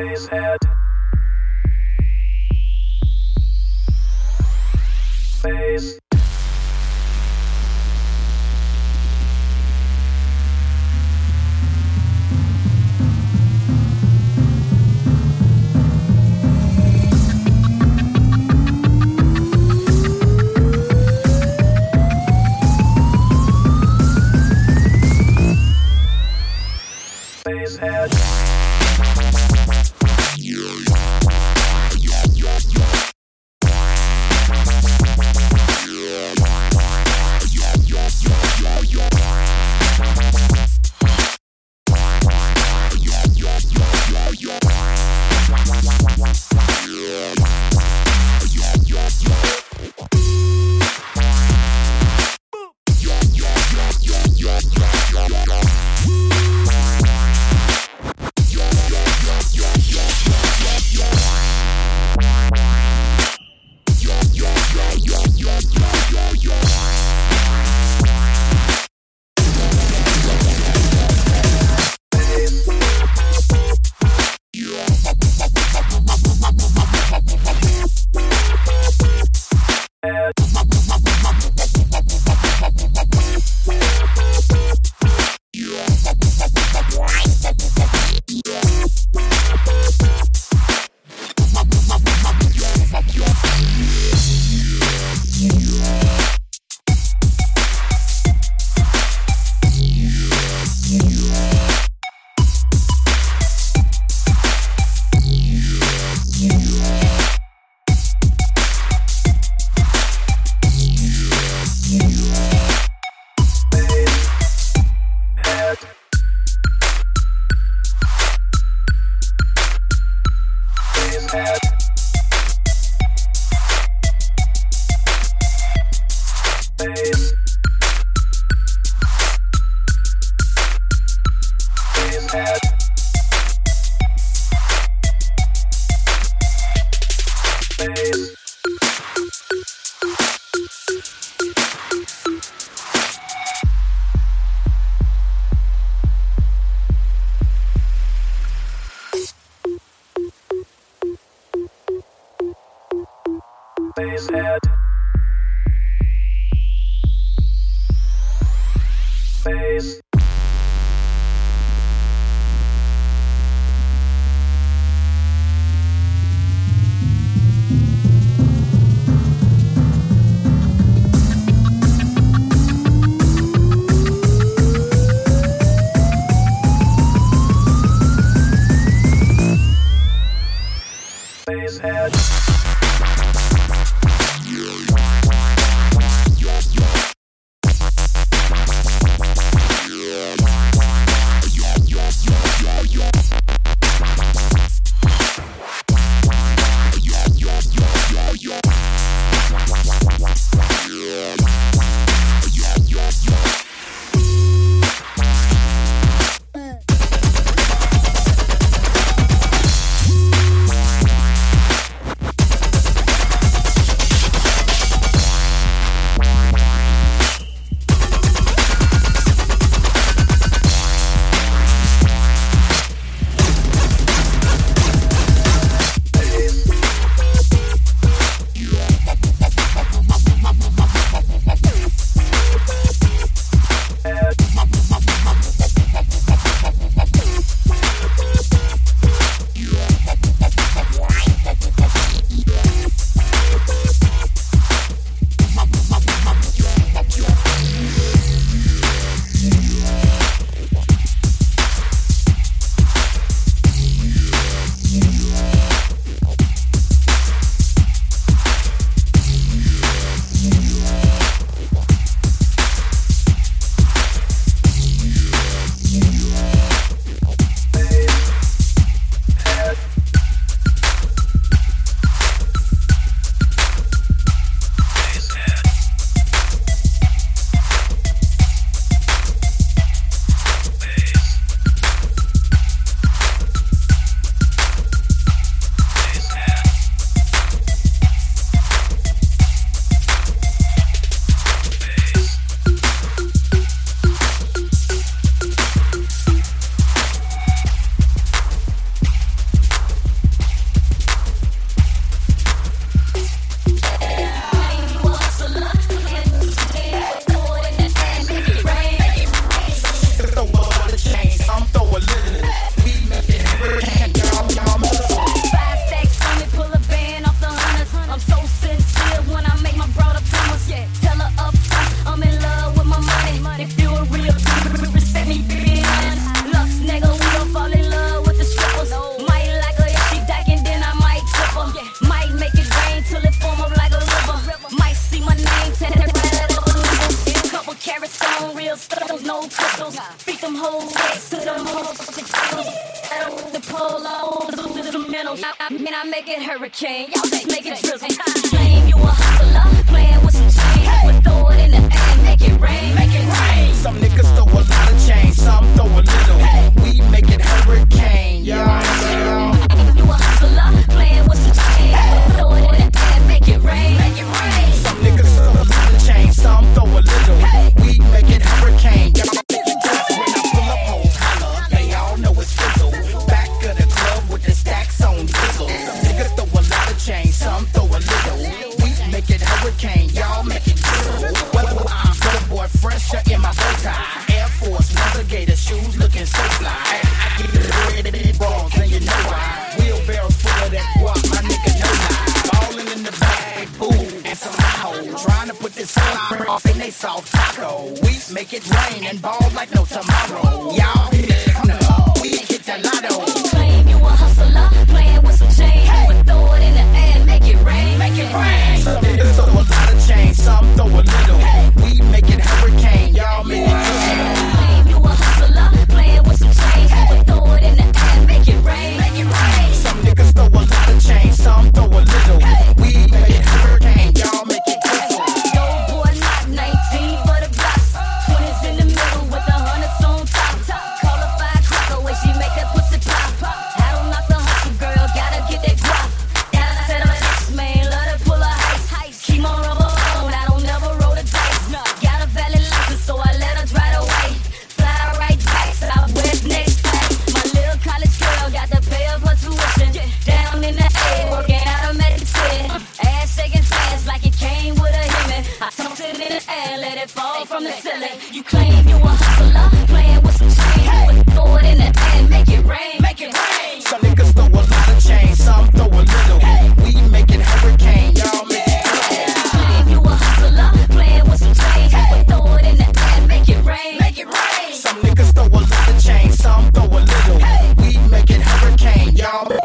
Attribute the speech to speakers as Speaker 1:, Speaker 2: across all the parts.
Speaker 1: always.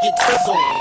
Speaker 1: get chiseled.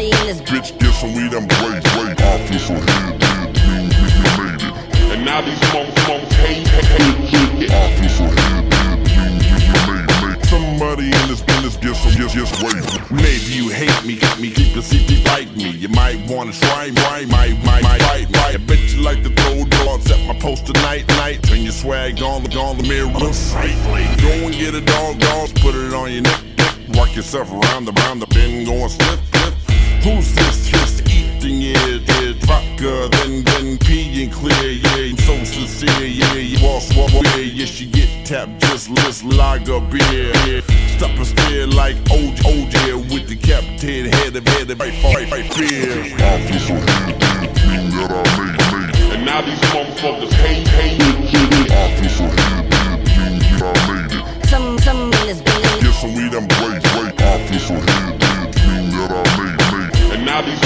Speaker 1: Everybody in
Speaker 2: this bitch
Speaker 1: get some weed
Speaker 3: and break, break.
Speaker 1: I feel so head, dead, you, you made it. And
Speaker 3: now these monks, monks, hey, hey, hey, hey. I feel so head, you, you made it.
Speaker 1: Somebody in this business get some, yes, yes, wait. Maybe you hate me, got me, keep the city like me. You might wanna try, might, might, might, might, might. I bet you like to throw dogs at my post tonight, night. Turn your swag on, look on the mirror, unsightly. Go and get a dog, dogs, put it on your neck. Walk yourself around the round the bend, going swiftly. Who's this just eating it? it vodka, then then peeing clear, yeah. So sincere, yeah. You walk, walk, yeah. Yes, she get tapped, just list lager beer, yeah. Stop and stare like old, old. With the captain head of head of right, right, right, fear.
Speaker 3: I feel so thing that I made, made. And now these motherfuckers hate, hate, hate. I feel so good, thing that I made it.
Speaker 2: Some, some niggas believe.
Speaker 1: Get some we and break, break.
Speaker 3: I feel body.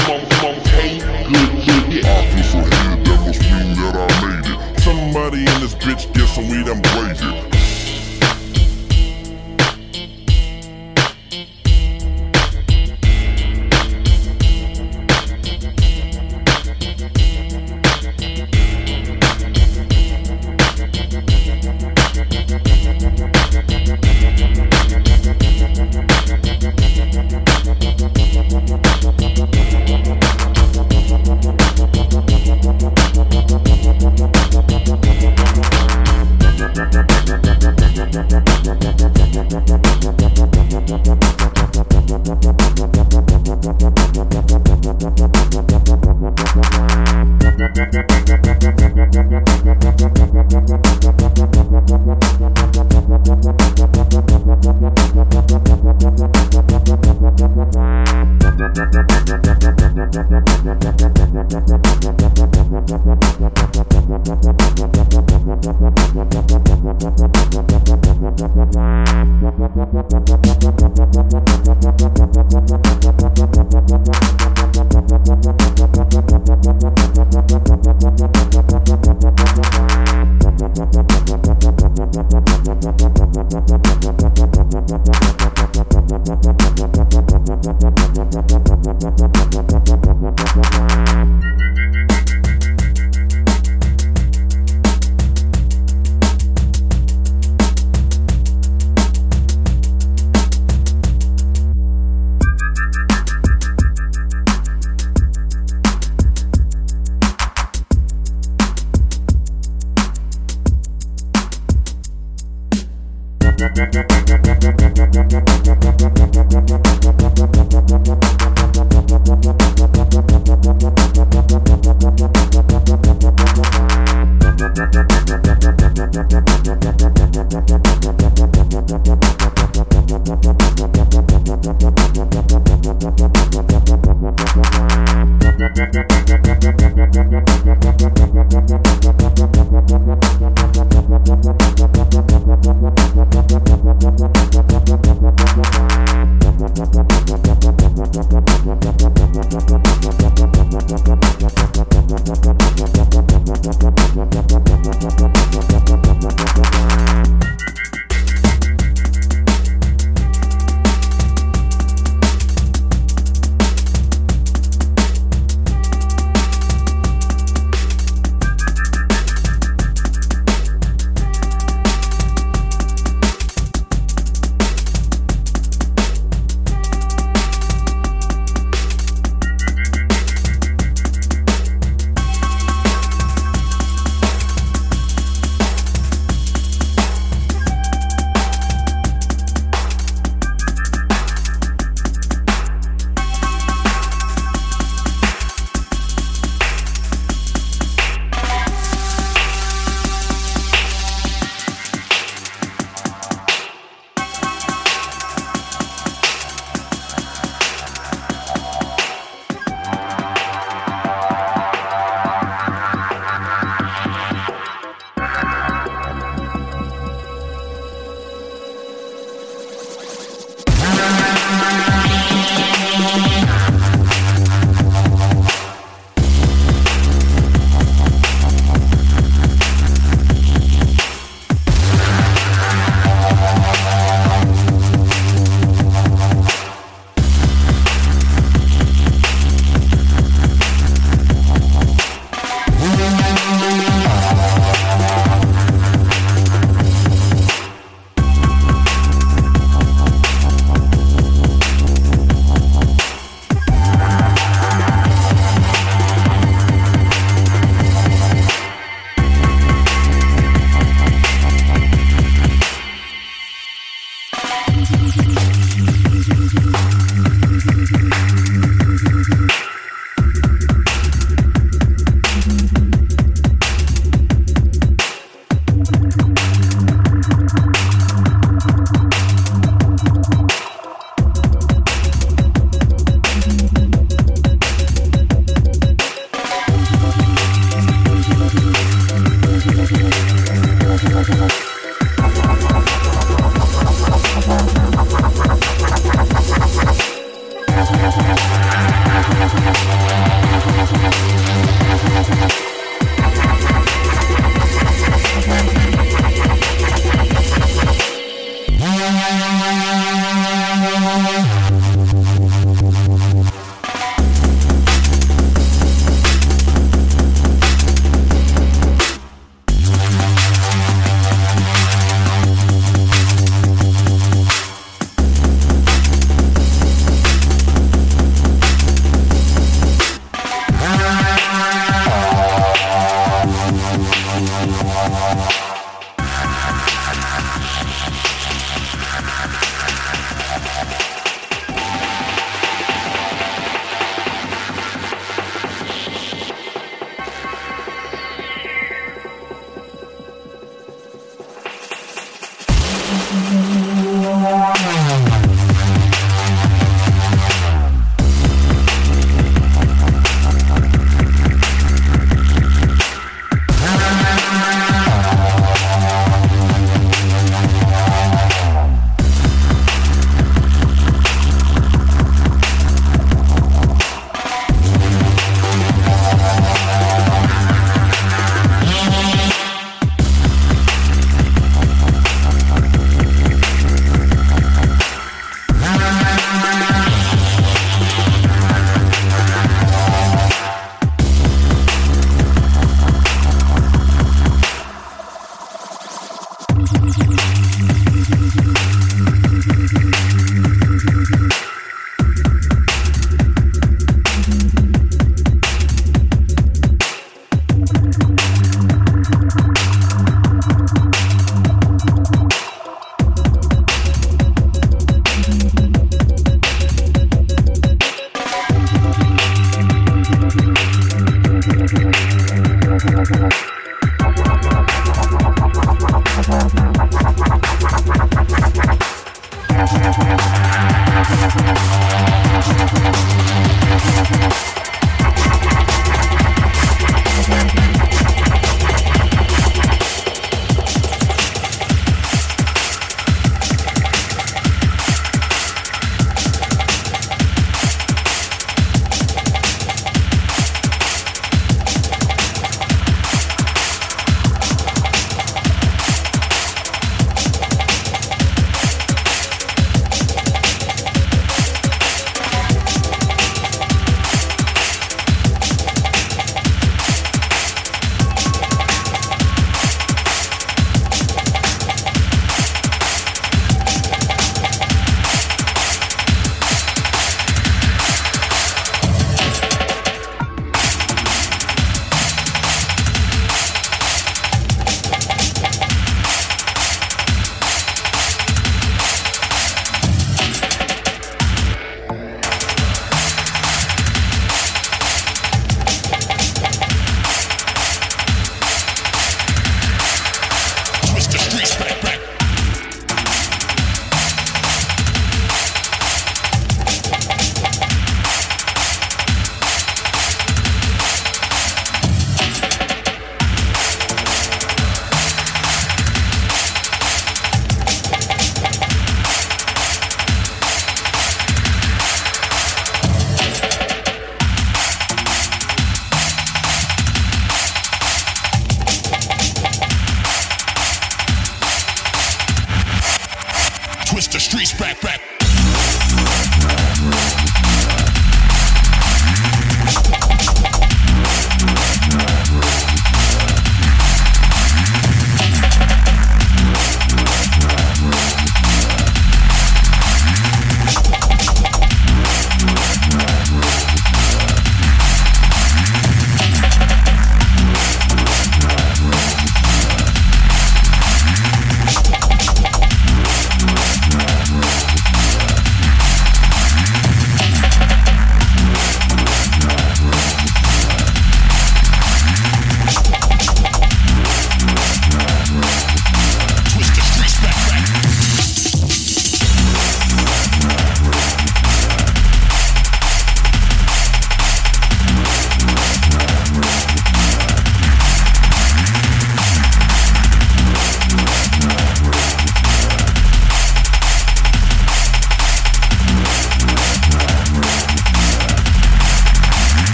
Speaker 3: Good. I feel so heated, mean that I made it.
Speaker 1: Somebody in this bitch get some weed, I'm it.